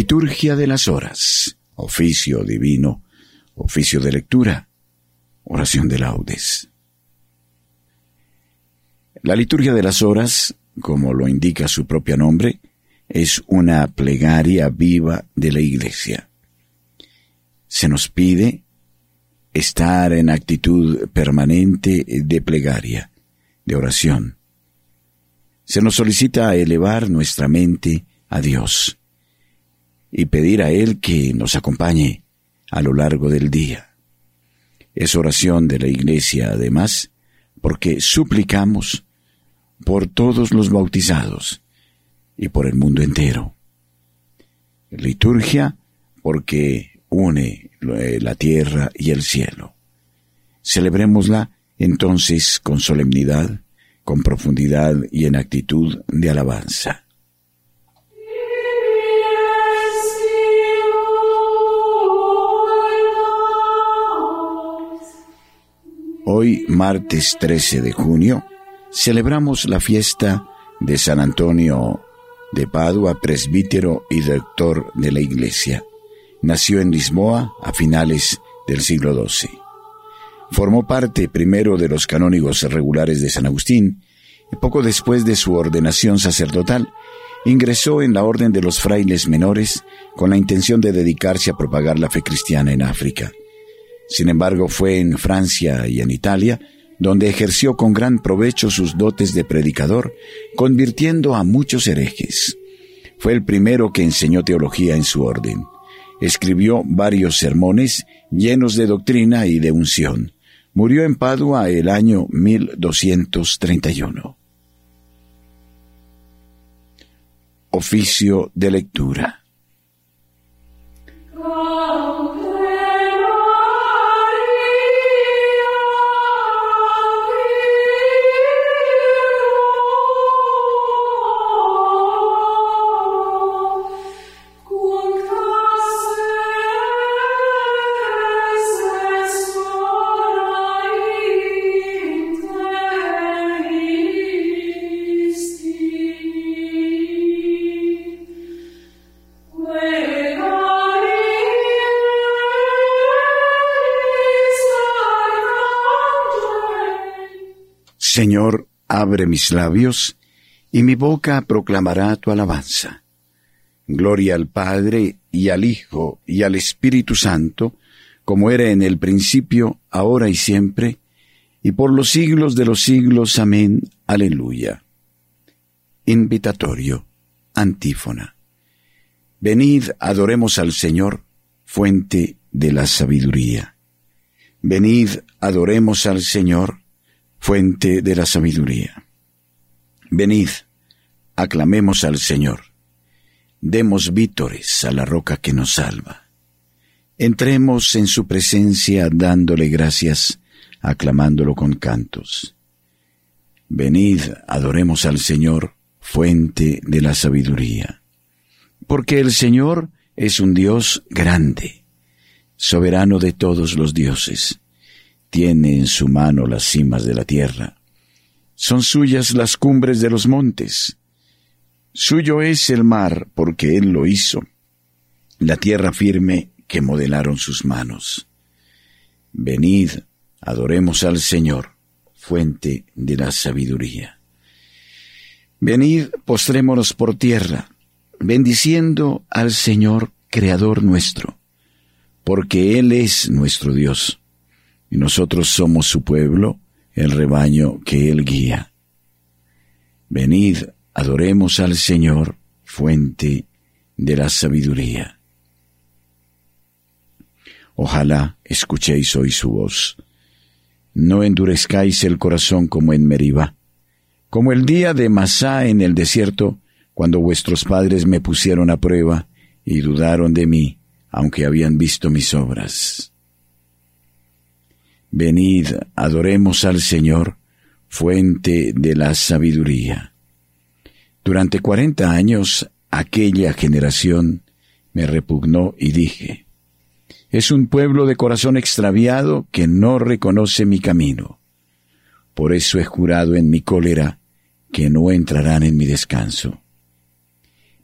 Liturgia de las horas, oficio divino, oficio de lectura, oración de laudes. La liturgia de las horas, como lo indica su propio nombre, es una plegaria viva de la Iglesia. Se nos pide estar en actitud permanente de plegaria, de oración. Se nos solicita elevar nuestra mente a Dios y pedir a Él que nos acompañe a lo largo del día. Es oración de la Iglesia, además, porque suplicamos por todos los bautizados y por el mundo entero. Liturgia porque une eh, la tierra y el cielo. Celebrémosla entonces con solemnidad, con profundidad y en actitud de alabanza. Hoy, martes 13 de junio, celebramos la fiesta de San Antonio de Padua, presbítero y doctor de la Iglesia. Nació en Lisboa a finales del siglo XII. Formó parte primero de los canónigos regulares de San Agustín y poco después de su ordenación sacerdotal ingresó en la Orden de los Frailes Menores con la intención de dedicarse a propagar la fe cristiana en África. Sin embargo, fue en Francia y en Italia donde ejerció con gran provecho sus dotes de predicador, convirtiendo a muchos herejes. Fue el primero que enseñó teología en su orden. Escribió varios sermones llenos de doctrina y de unción. Murió en Padua el año 1231. Oficio de lectura. Señor, abre mis labios, y mi boca proclamará tu alabanza. Gloria al Padre, y al Hijo, y al Espíritu Santo, como era en el principio, ahora y siempre, y por los siglos de los siglos. Amén. Aleluya. Invitatorio. Antífona. Venid, adoremos al Señor, fuente de la sabiduría. Venid, adoremos al Señor, fuente de la sabiduría. Venid, aclamemos al Señor, demos vítores a la roca que nos salva. Entremos en su presencia dándole gracias, aclamándolo con cantos. Venid, adoremos al Señor, fuente de la sabiduría. Porque el Señor es un Dios grande, soberano de todos los dioses tiene en su mano las cimas de la tierra. Son suyas las cumbres de los montes. Suyo es el mar, porque Él lo hizo, la tierra firme que modelaron sus manos. Venid, adoremos al Señor, fuente de la sabiduría. Venid, postrémonos por tierra, bendiciendo al Señor, Creador nuestro, porque Él es nuestro Dios y nosotros somos su pueblo, el rebaño que Él guía. Venid, adoremos al Señor, fuente de la sabiduría. Ojalá escuchéis hoy su voz. No endurezcáis el corazón como en Meribá, como el día de Masá en el desierto, cuando vuestros padres me pusieron a prueba y dudaron de mí, aunque habían visto mis obras. Venid, adoremos al Señor, fuente de la sabiduría. Durante cuarenta años aquella generación me repugnó y dije, es un pueblo de corazón extraviado que no reconoce mi camino. Por eso he jurado en mi cólera que no entrarán en mi descanso.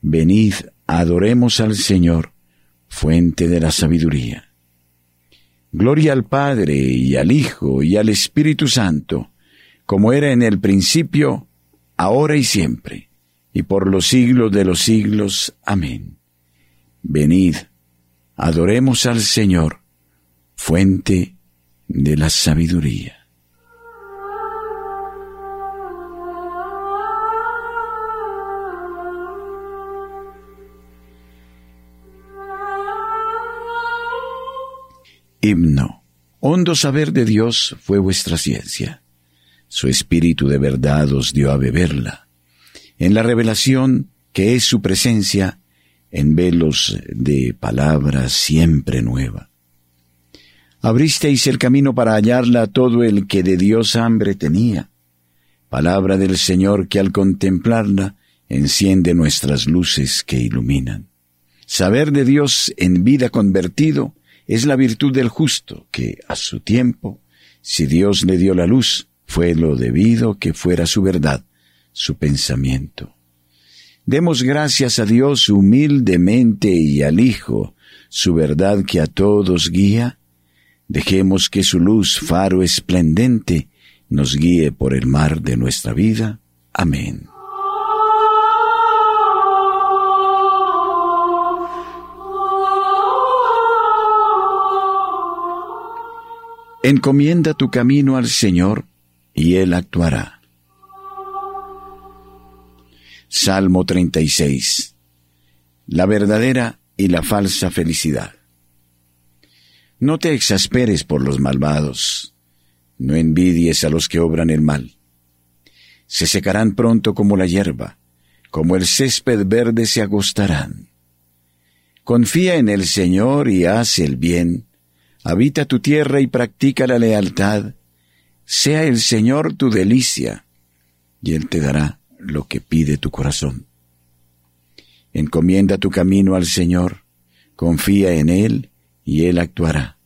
Venid, adoremos al Señor, fuente de la sabiduría. Gloria al Padre y al Hijo y al Espíritu Santo, como era en el principio, ahora y siempre, y por los siglos de los siglos. Amén. Venid, adoremos al Señor, fuente de la sabiduría. Himno. Hondo saber de Dios fue vuestra ciencia. Su espíritu de verdad os dio a beberla. En la revelación que es su presencia, en velos de palabra siempre nueva. Abristeis el camino para hallarla a todo el que de Dios hambre tenía. Palabra del Señor que al contemplarla enciende nuestras luces que iluminan. Saber de Dios en vida convertido es la virtud del justo, que a su tiempo, si Dios le dio la luz, fue lo debido que fuera su verdad, su pensamiento. Demos gracias a Dios humildemente y al Hijo, su verdad que a todos guía. Dejemos que su luz, faro esplendente, nos guíe por el mar de nuestra vida. Amén. Encomienda tu camino al Señor y Él actuará. Salmo 36. La verdadera y la falsa felicidad. No te exasperes por los malvados, no envidies a los que obran el mal. Se secarán pronto como la hierba, como el césped verde se agostarán. Confía en el Señor y haz el bien, habita tu tierra y practica la lealtad, sea el Señor tu delicia, y Él te dará lo que pide tu corazón. Encomienda tu camino al Señor, confía en Él, y Él actuará.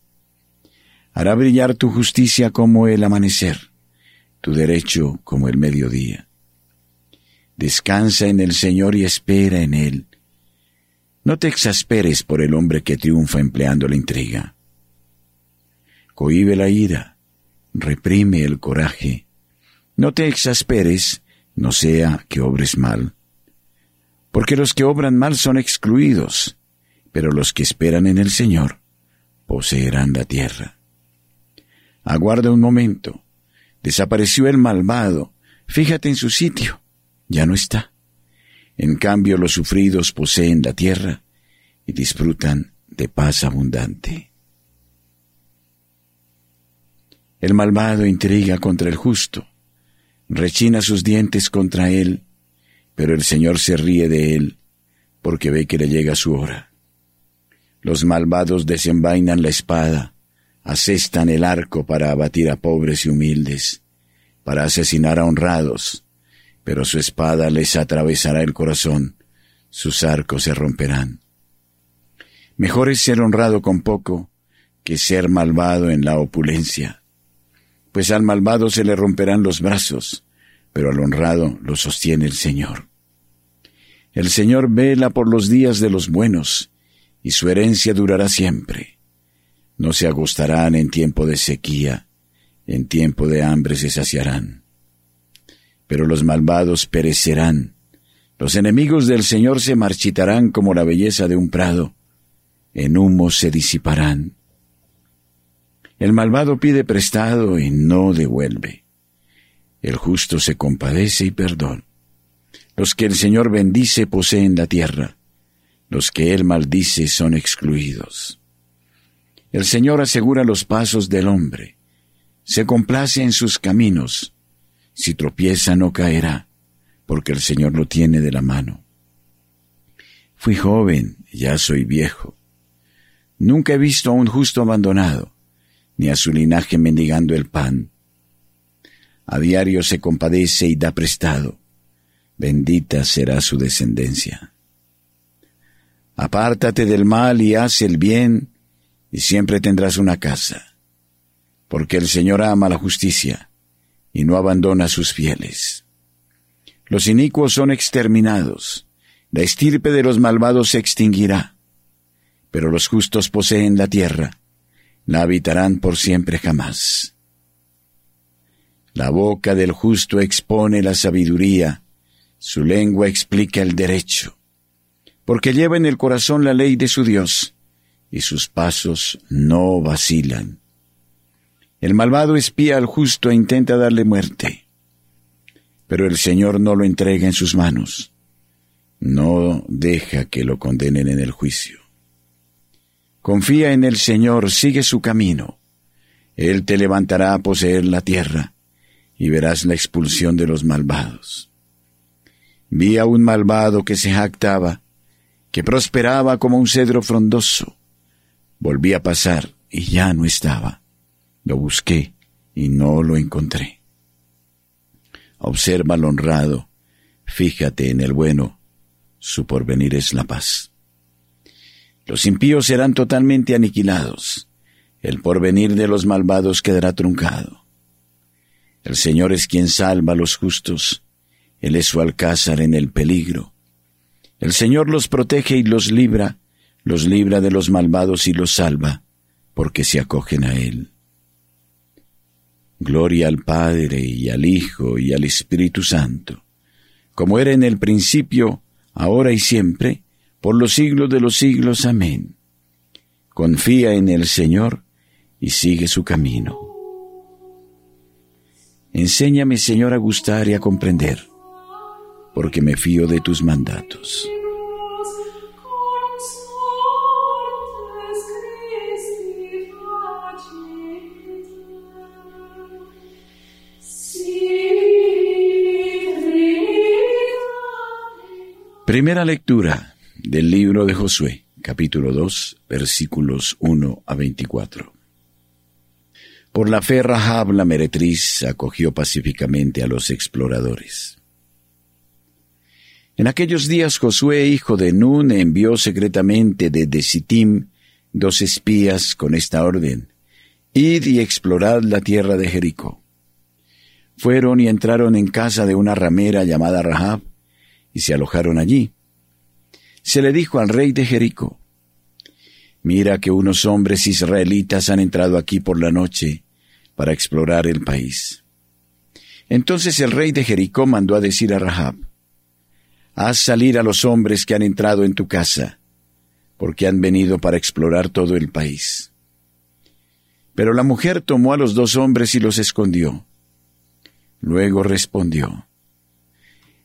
Hará brillar tu justicia como el amanecer, tu derecho como el mediodía. Descansa en el Señor y espera en Él. No te exasperes por el hombre que triunfa empleando la intriga cohibe la ira, reprime el coraje. No te exasperes, no sea que obres mal. Porque los que obran mal son excluidos, pero los que esperan en el Señor poseerán la tierra. Aguarda un momento. Desapareció el malvado. Fíjate en su sitio. Ya no está. En cambio los sufridos poseen la tierra y disfrutan de paz abundante. El malvado intriga contra el justo, rechina sus dientes contra él, pero el Señor se ríe de él, porque ve que le llega su hora. Los malvados desenvainan la espada, asestan el arco para abatir a pobres y humildes, para asesinar a honrados, pero su espada les atravesará el corazón, sus arcos se romperán. Mejor es ser honrado con poco que ser malvado en la opulencia pues al malvado se le romperán los brazos, pero al honrado lo sostiene el Señor. El Señor vela por los días de los buenos, y su herencia durará siempre. No se agostarán en tiempo de sequía, en tiempo de hambre se saciarán. Pero los malvados perecerán, los enemigos del Señor se marchitarán como la belleza de un prado, en humo se disiparán. El malvado pide prestado y no devuelve. El justo se compadece y perdona. Los que el Señor bendice poseen la tierra. Los que Él maldice son excluidos. El Señor asegura los pasos del hombre. Se complace en sus caminos. Si tropieza no caerá, porque el Señor lo tiene de la mano. Fui joven, ya soy viejo. Nunca he visto a un justo abandonado ni a su linaje mendigando el pan. A diario se compadece y da prestado. Bendita será su descendencia. Apártate del mal y haz el bien, y siempre tendrás una casa, porque el Señor ama la justicia y no abandona a sus fieles. Los inicuos son exterminados, La estirpe de los malvados se extinguirá, pero los justos poseen la tierra, la habitarán por siempre jamás. La boca del justo expone la sabiduría, su lengua explica el derecho, porque lleva en el corazón la ley de su Dios, y sus pasos no vacilan. El malvado espía al justo e intenta darle muerte, pero el Señor no lo entrega en sus manos no deja que lo condenen en el juicio. Confía en el Señor, sigue su camino. Él te levantará a poseer la tierra, y verás la expulsión de los malvados. Vi a un malvado que se jactaba, que prosperaba como un cedro frondoso. Volví a pasar y ya no estaba. Lo busqué y no lo encontré. Observa al honrado, fíjate en el bueno, su porvenir es la paz. Los impíos serán totalmente aniquilados, el porvenir de los malvados quedará truncado. El Señor es quien salva a los justos, Él es su alcázar en el peligro. El Señor los protege y los libra, los libra de los malvados y los salva, porque se acogen a Él. Gloria al Padre y al Hijo y al Espíritu Santo, como era en el principio, ahora y siempre, por los siglos de los siglos. Amén. Confía en el Señor y sigue su camino. Enséñame, Señor, a gustar y a comprender, porque me fío de tus mandatos. Primera lectura del libro de Josué, capítulo 2, versículos 1 a 24. Por la fe Rahab la meretriz acogió pacíficamente a los exploradores. En aquellos días Josué, hijo de Nun, envió secretamente desde Sittim dos espías con esta orden, Id y explorad la tierra de Jericó. Fueron y entraron en casa de una ramera llamada Rahab, y se alojaron allí. Se le dijo al rey de Jericó, Mira que unos hombres israelitas han entrado aquí por la noche para explorar el país. Entonces el rey de Jericó mandó a decir a Rahab, Haz salir a los hombres que han entrado en tu casa, porque han venido para explorar todo el país. Pero la mujer tomó a los dos hombres y los escondió. Luego respondió,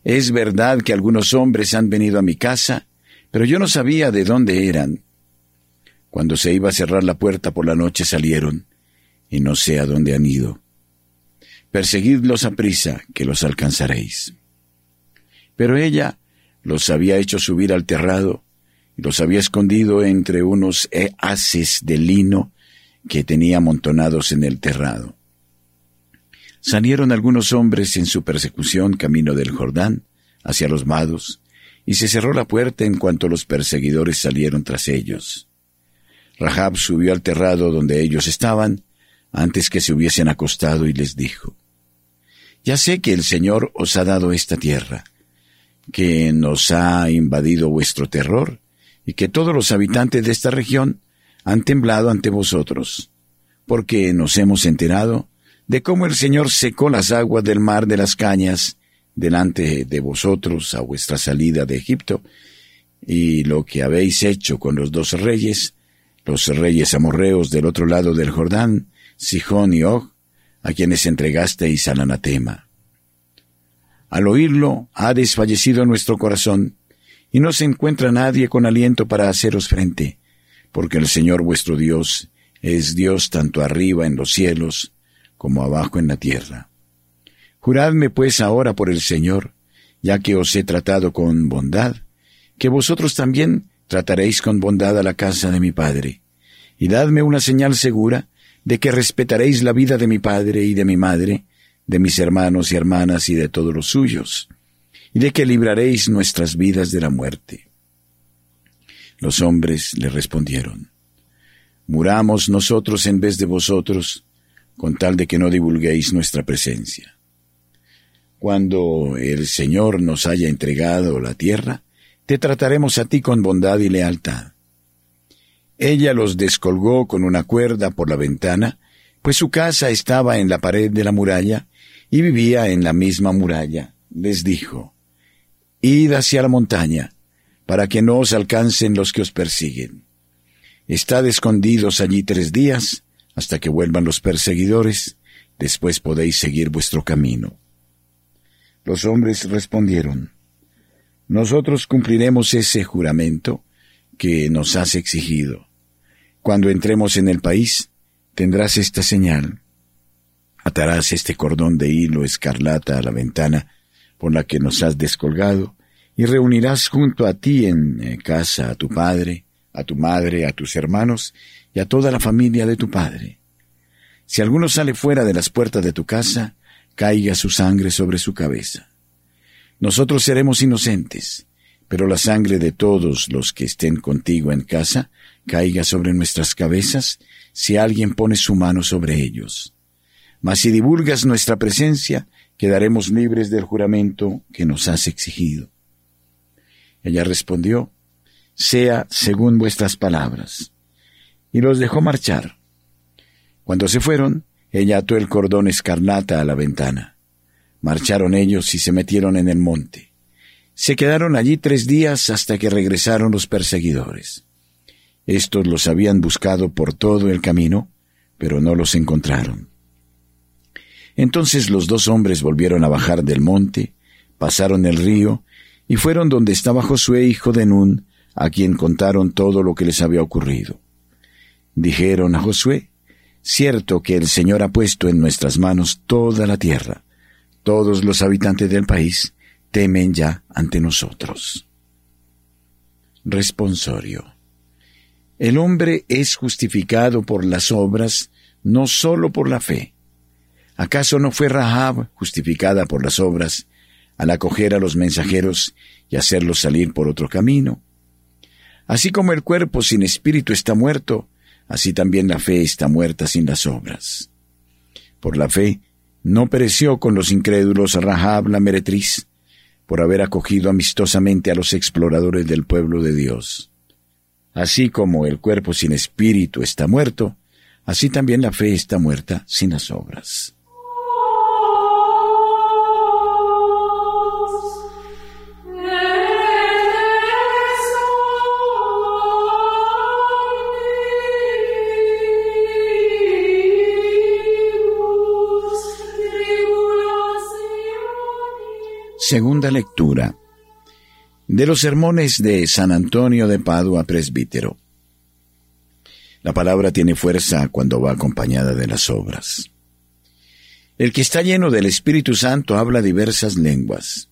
es verdad que algunos hombres han venido a mi casa, pero yo no sabía de dónde eran. Cuando se iba a cerrar la puerta por la noche salieron, y no sé a dónde han ido. Perseguidlos a prisa, que los alcanzaréis. Pero ella los había hecho subir al terrado, y los había escondido entre unos haces de lino que tenía amontonados en el terrado. Salieron algunos hombres en su persecución camino del Jordán, hacia los mados, y se cerró la puerta en cuanto los perseguidores salieron tras ellos. Rahab subió al terrado donde ellos estaban, antes que se hubiesen acostado, y les dijo, Ya sé que el Señor os ha dado esta tierra, que nos ha invadido vuestro terror, y que todos los habitantes de esta región han temblado ante vosotros, porque nos hemos enterado de cómo el Señor secó las aguas del mar de las cañas delante de vosotros a vuestra salida de Egipto, y lo que habéis hecho con los dos reyes, los reyes amorreos del otro lado del Jordán, Sijón y Og, a quienes entregasteis al anatema. Al oírlo, ha desfallecido nuestro corazón, y no se encuentra nadie con aliento para haceros frente, porque el Señor vuestro Dios es Dios tanto arriba en los cielos como abajo en la tierra. Juradme pues ahora por el Señor, ya que os he tratado con bondad, que vosotros también trataréis con bondad a la casa de mi Padre, y dadme una señal segura de que respetaréis la vida de mi Padre y de mi Madre, de mis hermanos y hermanas y de todos los suyos, y de que libraréis nuestras vidas de la muerte. Los hombres le respondieron, Muramos nosotros en vez de vosotros, con tal de que no divulguéis nuestra presencia. Cuando el Señor nos haya entregado la tierra, te trataremos a ti con bondad y lealtad. Ella los descolgó con una cuerda por la ventana, pues su casa estaba en la pared de la muralla y vivía en la misma muralla. Les dijo, Id hacia la montaña, para que no os alcancen los que os persiguen. Estad escondidos allí tres días, hasta que vuelvan los perseguidores, después podéis seguir vuestro camino. Los hombres respondieron, Nosotros cumpliremos ese juramento que nos has exigido. Cuando entremos en el país, tendrás esta señal. Atarás este cordón de hilo escarlata a la ventana por la que nos has descolgado, y reunirás junto a ti en eh, casa a tu padre, a tu madre, a tus hermanos y a toda la familia de tu padre. Si alguno sale fuera de las puertas de tu casa, caiga su sangre sobre su cabeza. Nosotros seremos inocentes, pero la sangre de todos los que estén contigo en casa caiga sobre nuestras cabezas si alguien pone su mano sobre ellos. Mas si divulgas nuestra presencia, quedaremos libres del juramento que nos has exigido. Ella respondió, sea según vuestras palabras. Y los dejó marchar. Cuando se fueron, ella ató el cordón escarlata a la ventana. Marcharon ellos y se metieron en el monte. Se quedaron allí tres días hasta que regresaron los perseguidores. Estos los habían buscado por todo el camino, pero no los encontraron. Entonces los dos hombres volvieron a bajar del monte, pasaron el río, y fueron donde estaba Josué hijo de Nun, a quien contaron todo lo que les había ocurrido. Dijeron a Josué, Cierto que el Señor ha puesto en nuestras manos toda la tierra. Todos los habitantes del país temen ya ante nosotros. Responsorio. El hombre es justificado por las obras, no sólo por la fe. ¿Acaso no fue Rahab justificada por las obras al acoger a los mensajeros y hacerlos salir por otro camino? Así como el cuerpo sin espíritu está muerto, así también la fe está muerta sin las obras. Por la fe, no pereció con los incrédulos Rahab la meretriz, por haber acogido amistosamente a los exploradores del pueblo de Dios. Así como el cuerpo sin espíritu está muerto, así también la fe está muerta sin las obras. Segunda lectura de los sermones de San Antonio de Padua, presbítero. La palabra tiene fuerza cuando va acompañada de las obras. El que está lleno del Espíritu Santo habla diversas lenguas.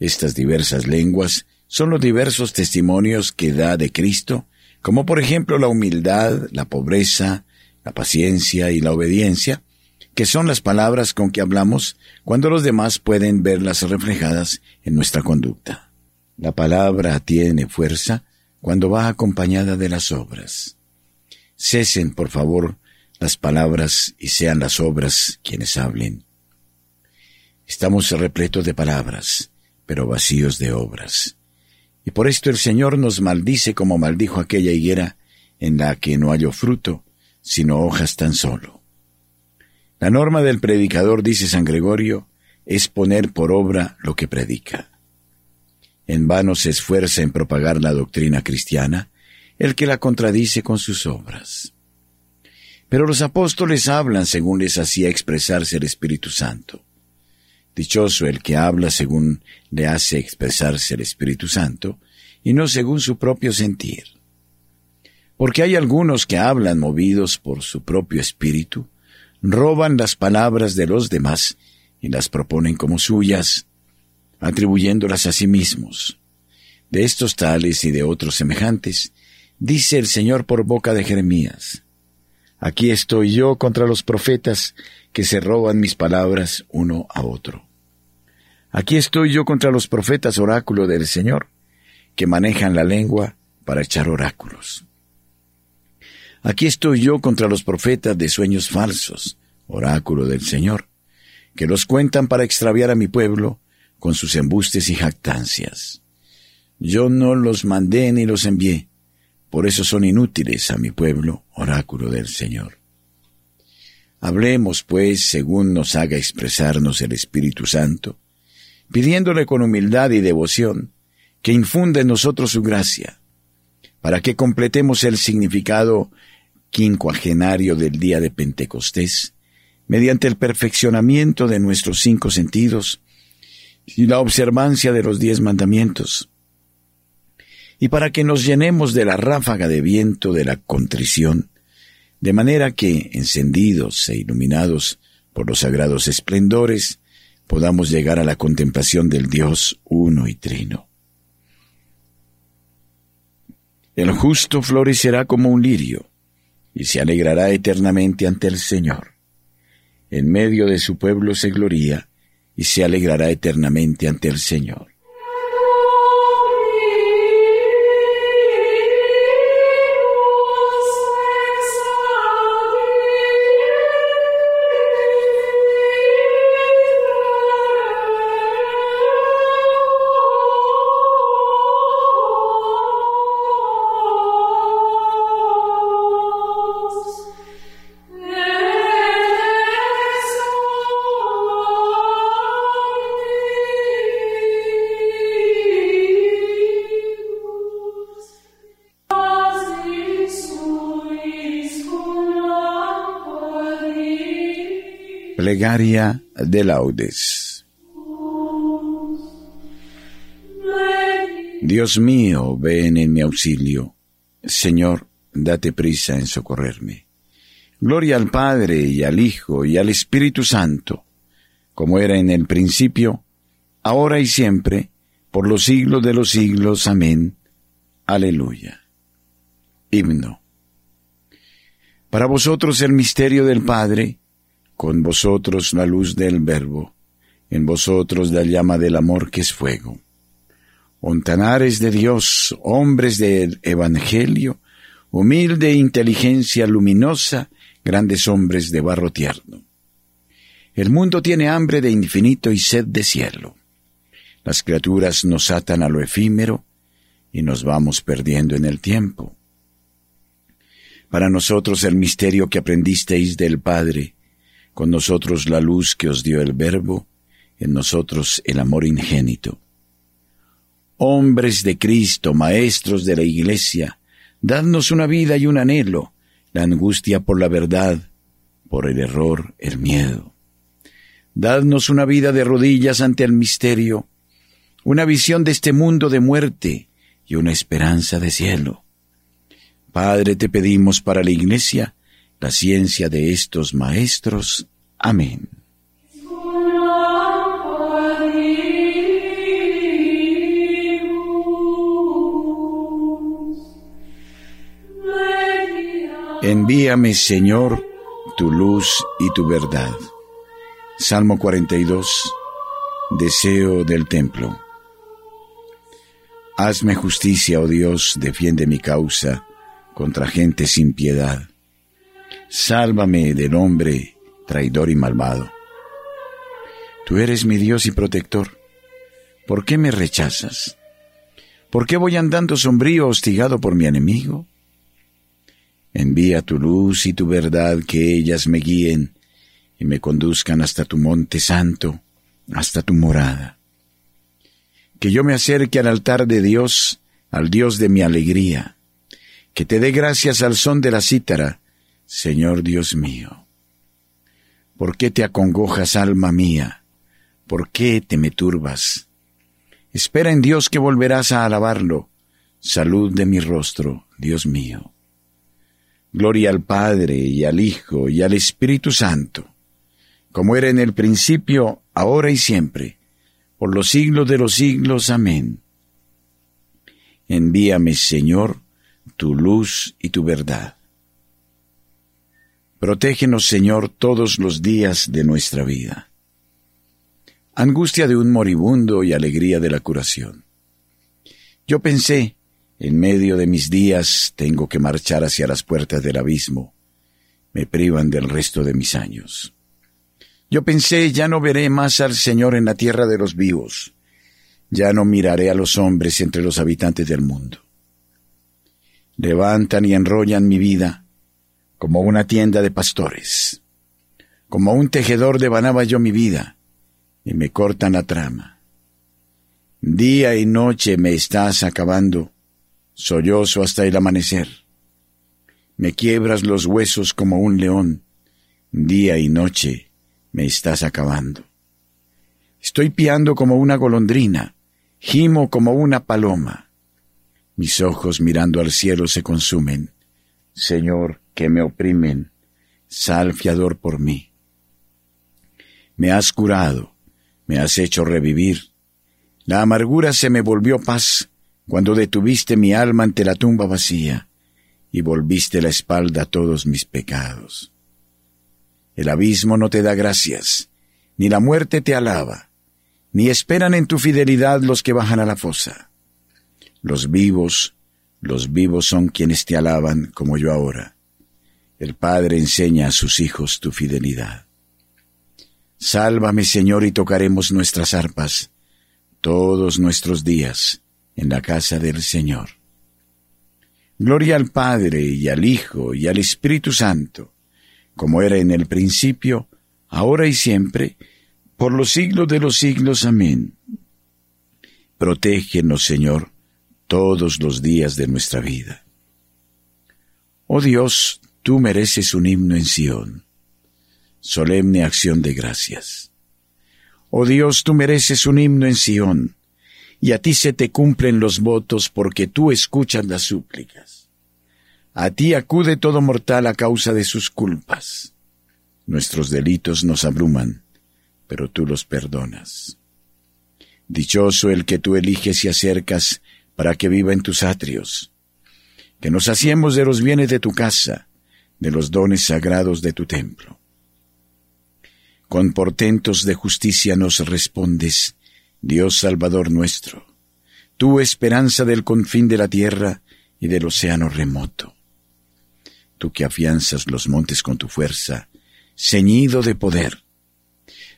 Estas diversas lenguas son los diversos testimonios que da de Cristo, como por ejemplo la humildad, la pobreza, la paciencia y la obediencia, que son las palabras con que hablamos cuando los demás pueden verlas reflejadas en nuestra conducta. La palabra tiene fuerza cuando va acompañada de las obras. Cesen, por favor, las palabras y sean las obras quienes hablen. Estamos repletos de palabras, pero vacíos de obras. Y por esto el Señor nos maldice como maldijo aquella higuera en la que no halló fruto, sino hojas tan solo. La norma del predicador, dice San Gregorio, es poner por obra lo que predica. En vano se esfuerza en propagar la doctrina cristiana el que la contradice con sus obras. Pero los apóstoles hablan según les hacía expresarse el Espíritu Santo. Dichoso el que habla según le hace expresarse el Espíritu Santo, y no según su propio sentir. Porque hay algunos que hablan movidos por su propio espíritu, roban las palabras de los demás y las proponen como suyas, atribuyéndolas a sí mismos. De estos tales y de otros semejantes, dice el Señor por boca de Jeremías, Aquí estoy yo contra los profetas que se roban mis palabras uno a otro. Aquí estoy yo contra los profetas oráculo del Señor, que manejan la lengua para echar oráculos. Aquí estoy yo contra los profetas de sueños falsos, oráculo del Señor, que los cuentan para extraviar a mi pueblo con sus embustes y jactancias. Yo no los mandé ni los envié, por eso son inútiles a mi pueblo, oráculo del Señor. Hablemos, pues, según nos haga expresarnos el Espíritu Santo, pidiéndole con humildad y devoción que infunda en nosotros su gracia, para que completemos el significado quincuagenario del día de Pentecostés, mediante el perfeccionamiento de nuestros cinco sentidos y la observancia de los diez mandamientos, y para que nos llenemos de la ráfaga de viento de la contrición, de manera que, encendidos e iluminados por los sagrados esplendores, podamos llegar a la contemplación del Dios uno y trino. El justo florecerá como un lirio, y se alegrará eternamente ante el Señor. En medio de su pueblo se gloría, y se alegrará eternamente ante el Señor. De laudes. Dios mío, ven en mi auxilio. Señor, date prisa en socorrerme. Gloria al Padre y al Hijo y al Espíritu Santo, como era en el principio, ahora y siempre, por los siglos de los siglos. Amén. Aleluya. Himno. Para vosotros el misterio del Padre, con vosotros la luz del Verbo, en vosotros la llama del amor que es fuego. Ontanares de Dios, hombres del Evangelio, humilde inteligencia luminosa, grandes hombres de barro tierno. El mundo tiene hambre de infinito y sed de cielo. Las criaturas nos atan a lo efímero y nos vamos perdiendo en el tiempo. Para nosotros el misterio que aprendisteis del Padre, con nosotros la luz que os dio el Verbo, en nosotros el amor ingénito. Hombres de Cristo, maestros de la Iglesia, dadnos una vida y un anhelo, la angustia por la verdad, por el error, el miedo. Dadnos una vida de rodillas ante el misterio, una visión de este mundo de muerte y una esperanza de cielo. Padre, te pedimos para la Iglesia la ciencia de estos maestros. Amén. Envíame, Señor, tu luz y tu verdad. Salmo 42. Deseo del templo. Hazme justicia, oh Dios, defiende mi causa contra gente sin piedad. Sálvame del hombre traidor y malvado. Tú eres mi Dios y protector. ¿Por qué me rechazas? ¿Por qué voy andando sombrío, hostigado por mi enemigo? Envía tu luz y tu verdad que ellas me guíen y me conduzcan hasta tu monte santo, hasta tu morada. Que yo me acerque al altar de Dios, al Dios de mi alegría, que te dé gracias al son de la cítara, Señor Dios mío. ¿Por qué te acongojas, alma mía? ¿Por qué te me turbas? Espera en Dios que volverás a alabarlo. Salud de mi rostro, Dios mío. Gloria al Padre y al Hijo y al Espíritu Santo, como era en el principio, ahora y siempre, por los siglos de los siglos. Amén. Envíame, Señor, tu luz y tu verdad Protégenos, Señor, todos los días de nuestra vida. Angustia de un moribundo y alegría de la curación. Yo pensé, en medio de mis días tengo que marchar hacia las puertas del abismo. Me privan del resto de mis años. Yo pensé, ya no veré más al Señor en la tierra de los vivos. Ya no miraré a los hombres entre los habitantes del mundo. Levantan y enrollan mi vida como una tienda de pastores. Como un tejedor devanaba yo mi vida y me cortan la trama. Día y noche me estás acabando, sollozo hasta el amanecer. Me quiebras los huesos como un león, día y noche me estás acabando. Estoy piando como una golondrina, gimo como una paloma. Mis ojos mirando al cielo se consumen. Señor, que me oprimen, sal fiador por mí. Me has curado, me has hecho revivir. La amargura se me volvió paz cuando detuviste mi alma ante la tumba vacía y volviste la espalda a todos mis pecados. El abismo no te da gracias, ni la muerte te alaba, ni esperan en tu fidelidad los que bajan a la fosa. Los vivos, los vivos son quienes te alaban como yo ahora. El Padre enseña a sus hijos tu fidelidad. Sálvame, Señor, y tocaremos nuestras arpas todos nuestros días en la casa del Señor. Gloria al Padre y al Hijo y al Espíritu Santo, como era en el principio, ahora y siempre, por los siglos de los siglos. Amén. Protégenos, Señor, todos los días de nuestra vida. Oh Dios, tú mereces un himno en Sión solemne acción de gracias. Oh Dios, tú mereces un himno en Sión, y a ti se te cumplen los votos porque tú escuchas las súplicas. A ti acude todo mortal a causa de sus culpas. Nuestros delitos nos abruman, pero tú los perdonas. Dichoso el que tú eliges y acercas para que viva en tus atrios. Que nos hacemos de los bienes de tu casa, de los dones sagrados de tu templo con portentos de justicia nos respondes, Dios Salvador nuestro, tú esperanza del confín de la tierra y del océano remoto. Tú que afianzas los montes con tu fuerza, ceñido de poder.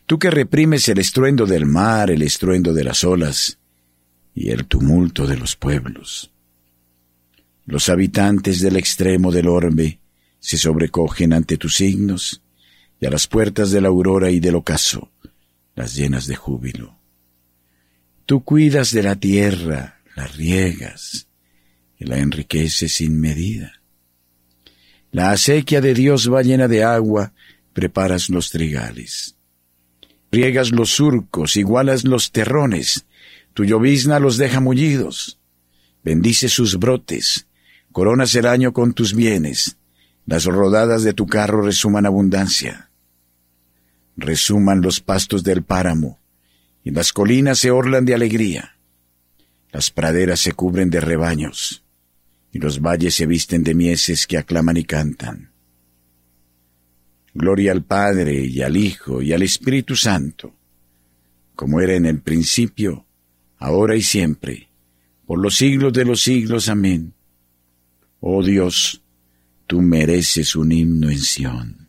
Tú que reprimes el estruendo del mar, el estruendo de las olas y el tumulto de los pueblos. Los habitantes del extremo del orbe se sobrecogen ante tus signos, y a las puertas de la aurora y del ocaso, las llenas de júbilo. Tú cuidas de la tierra, la riegas, y la enriqueces sin medida. La acequia de Dios va llena de agua, preparas los trigales. Riegas los surcos, igualas los terrones, tu llovizna los deja mullidos. Bendice sus brotes, coronas el año con tus bienes, las rodadas de tu carro resuman abundancia resuman los pastos del páramo, y las colinas se orlan de alegría. Las praderas se cubren de rebaños, y los valles se visten de mieses que aclaman y cantan. Gloria al Padre y al Hijo y al Espíritu Santo, como era en el principio, ahora y siempre, por los siglos de los siglos. Amén. Oh Dios, tú mereces un himno en Sión.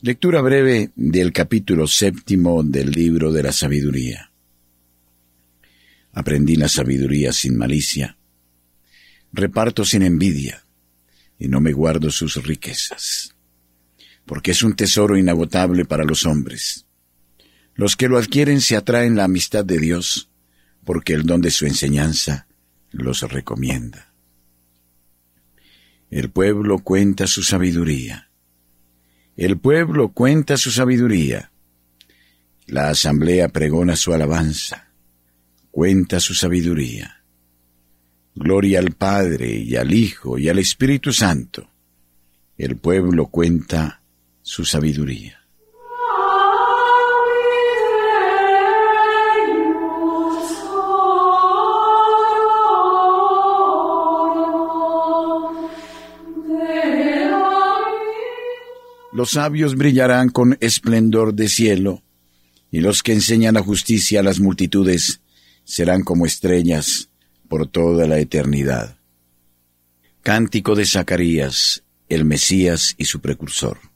Lectura breve del capítulo séptimo del libro de la sabiduría. Aprendí la sabiduría sin malicia, reparto sin envidia, y no me guardo sus riquezas, porque es un tesoro inagotable para los hombres. Los que lo adquieren se atraen la amistad de Dios, porque el don de su enseñanza los recomienda. El pueblo cuenta su sabiduría el pueblo cuenta su sabiduría. La asamblea pregona su alabanza. Cuenta su sabiduría. Gloria al Padre y al Hijo y al Espíritu Santo. El pueblo cuenta su sabiduría. Los sabios brillarán con esplendor de cielo, y los que enseñan la justicia a las multitudes serán como estrellas por toda la eternidad. Cántico de Zacarías, el Mesías y su precursor.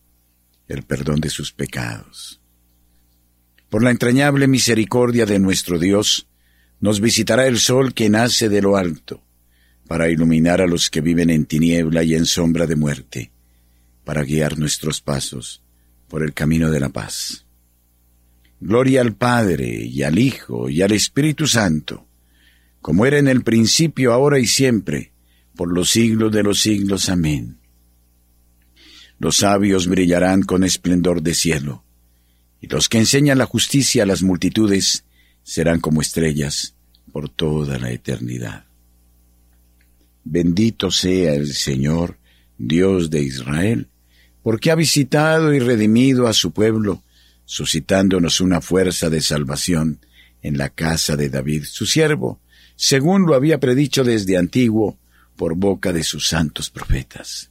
el perdón de sus pecados. Por la entrañable misericordia de nuestro Dios, nos visitará el sol que nace de lo alto, para iluminar a los que viven en tiniebla y en sombra de muerte, para guiar nuestros pasos por el camino de la paz. Gloria al Padre y al Hijo y al Espíritu Santo, como era en el principio, ahora y siempre, por los siglos de los siglos. Amén. Los sabios brillarán con esplendor de cielo, y los que enseñan la justicia a las multitudes serán como estrellas por toda la eternidad. Bendito sea el Señor, Dios de Israel, porque ha visitado y redimido a su pueblo, suscitándonos una fuerza de salvación en la casa de David, su siervo, según lo había predicho desde antiguo por boca de sus santos profetas.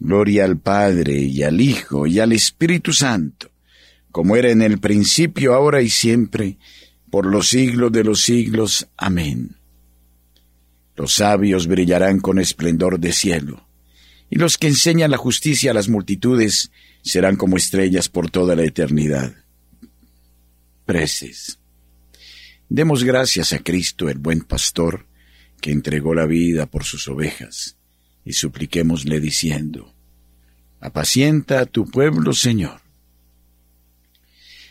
Gloria al Padre y al Hijo y al Espíritu Santo, como era en el principio, ahora y siempre, por los siglos de los siglos. Amén. Los sabios brillarán con esplendor de cielo, y los que enseñan la justicia a las multitudes serán como estrellas por toda la eternidad. Preces. Demos gracias a Cristo, el buen pastor, que entregó la vida por sus ovejas, y supliquémosle diciendo, Apacienta a tu pueblo, Señor.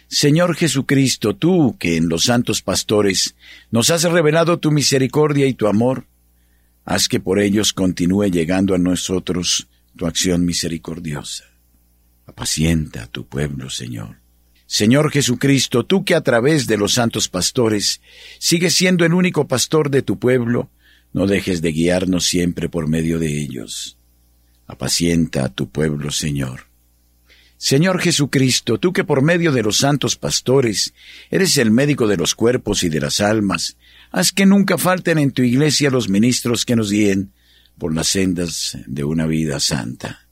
Señor Jesucristo, tú que en los santos pastores nos has revelado tu misericordia y tu amor, haz que por ellos continúe llegando a nosotros tu acción misericordiosa. Apacienta a tu pueblo, Señor. Señor Jesucristo, tú que a través de los santos pastores sigues siendo el único pastor de tu pueblo, no dejes de guiarnos siempre por medio de ellos. Apacienta a tu pueblo, Señor. Señor Jesucristo, tú que por medio de los santos pastores eres el médico de los cuerpos y de las almas, haz que nunca falten en tu iglesia los ministros que nos guíen por las sendas de una vida santa.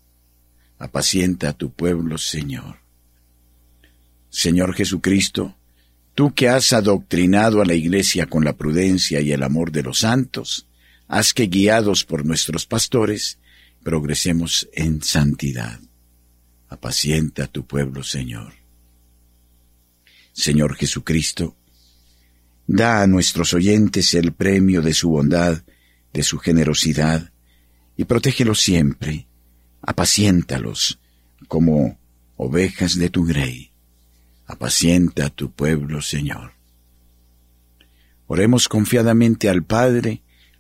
Apacienta a tu pueblo, Señor. Señor Jesucristo, tú que has adoctrinado a la iglesia con la prudencia y el amor de los santos, haz que guiados por nuestros pastores, progresemos en santidad. Apacienta a tu pueblo, Señor. Señor Jesucristo, da a nuestros oyentes el premio de su bondad, de su generosidad, y protégelos siempre, apaciéntalos como ovejas de tu grey. Apacienta a tu pueblo, Señor. Oremos confiadamente al Padre,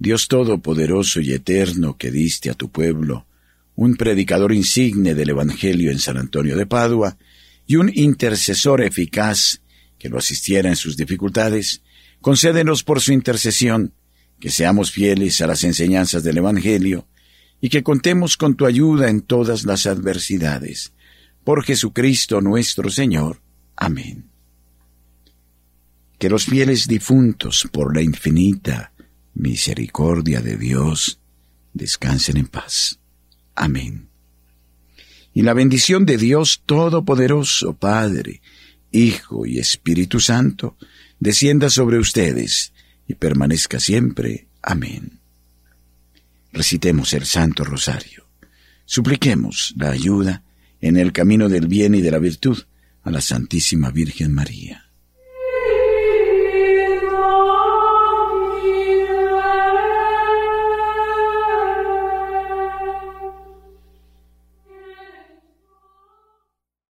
Dios Todopoderoso y Eterno que diste a tu pueblo un predicador insigne del Evangelio en San Antonio de Padua y un intercesor eficaz que lo asistiera en sus dificultades, concédenos por su intercesión que seamos fieles a las enseñanzas del Evangelio y que contemos con tu ayuda en todas las adversidades. Por Jesucristo nuestro Señor. Amén. Que los fieles difuntos, por la infinita misericordia de Dios, descansen en paz. Amén. Y la bendición de Dios Todopoderoso, Padre, Hijo y Espíritu Santo, descienda sobre ustedes y permanezca siempre. Amén. Recitemos el Santo Rosario. Supliquemos la ayuda en el camino del bien y de la virtud a la Santísima Virgen María.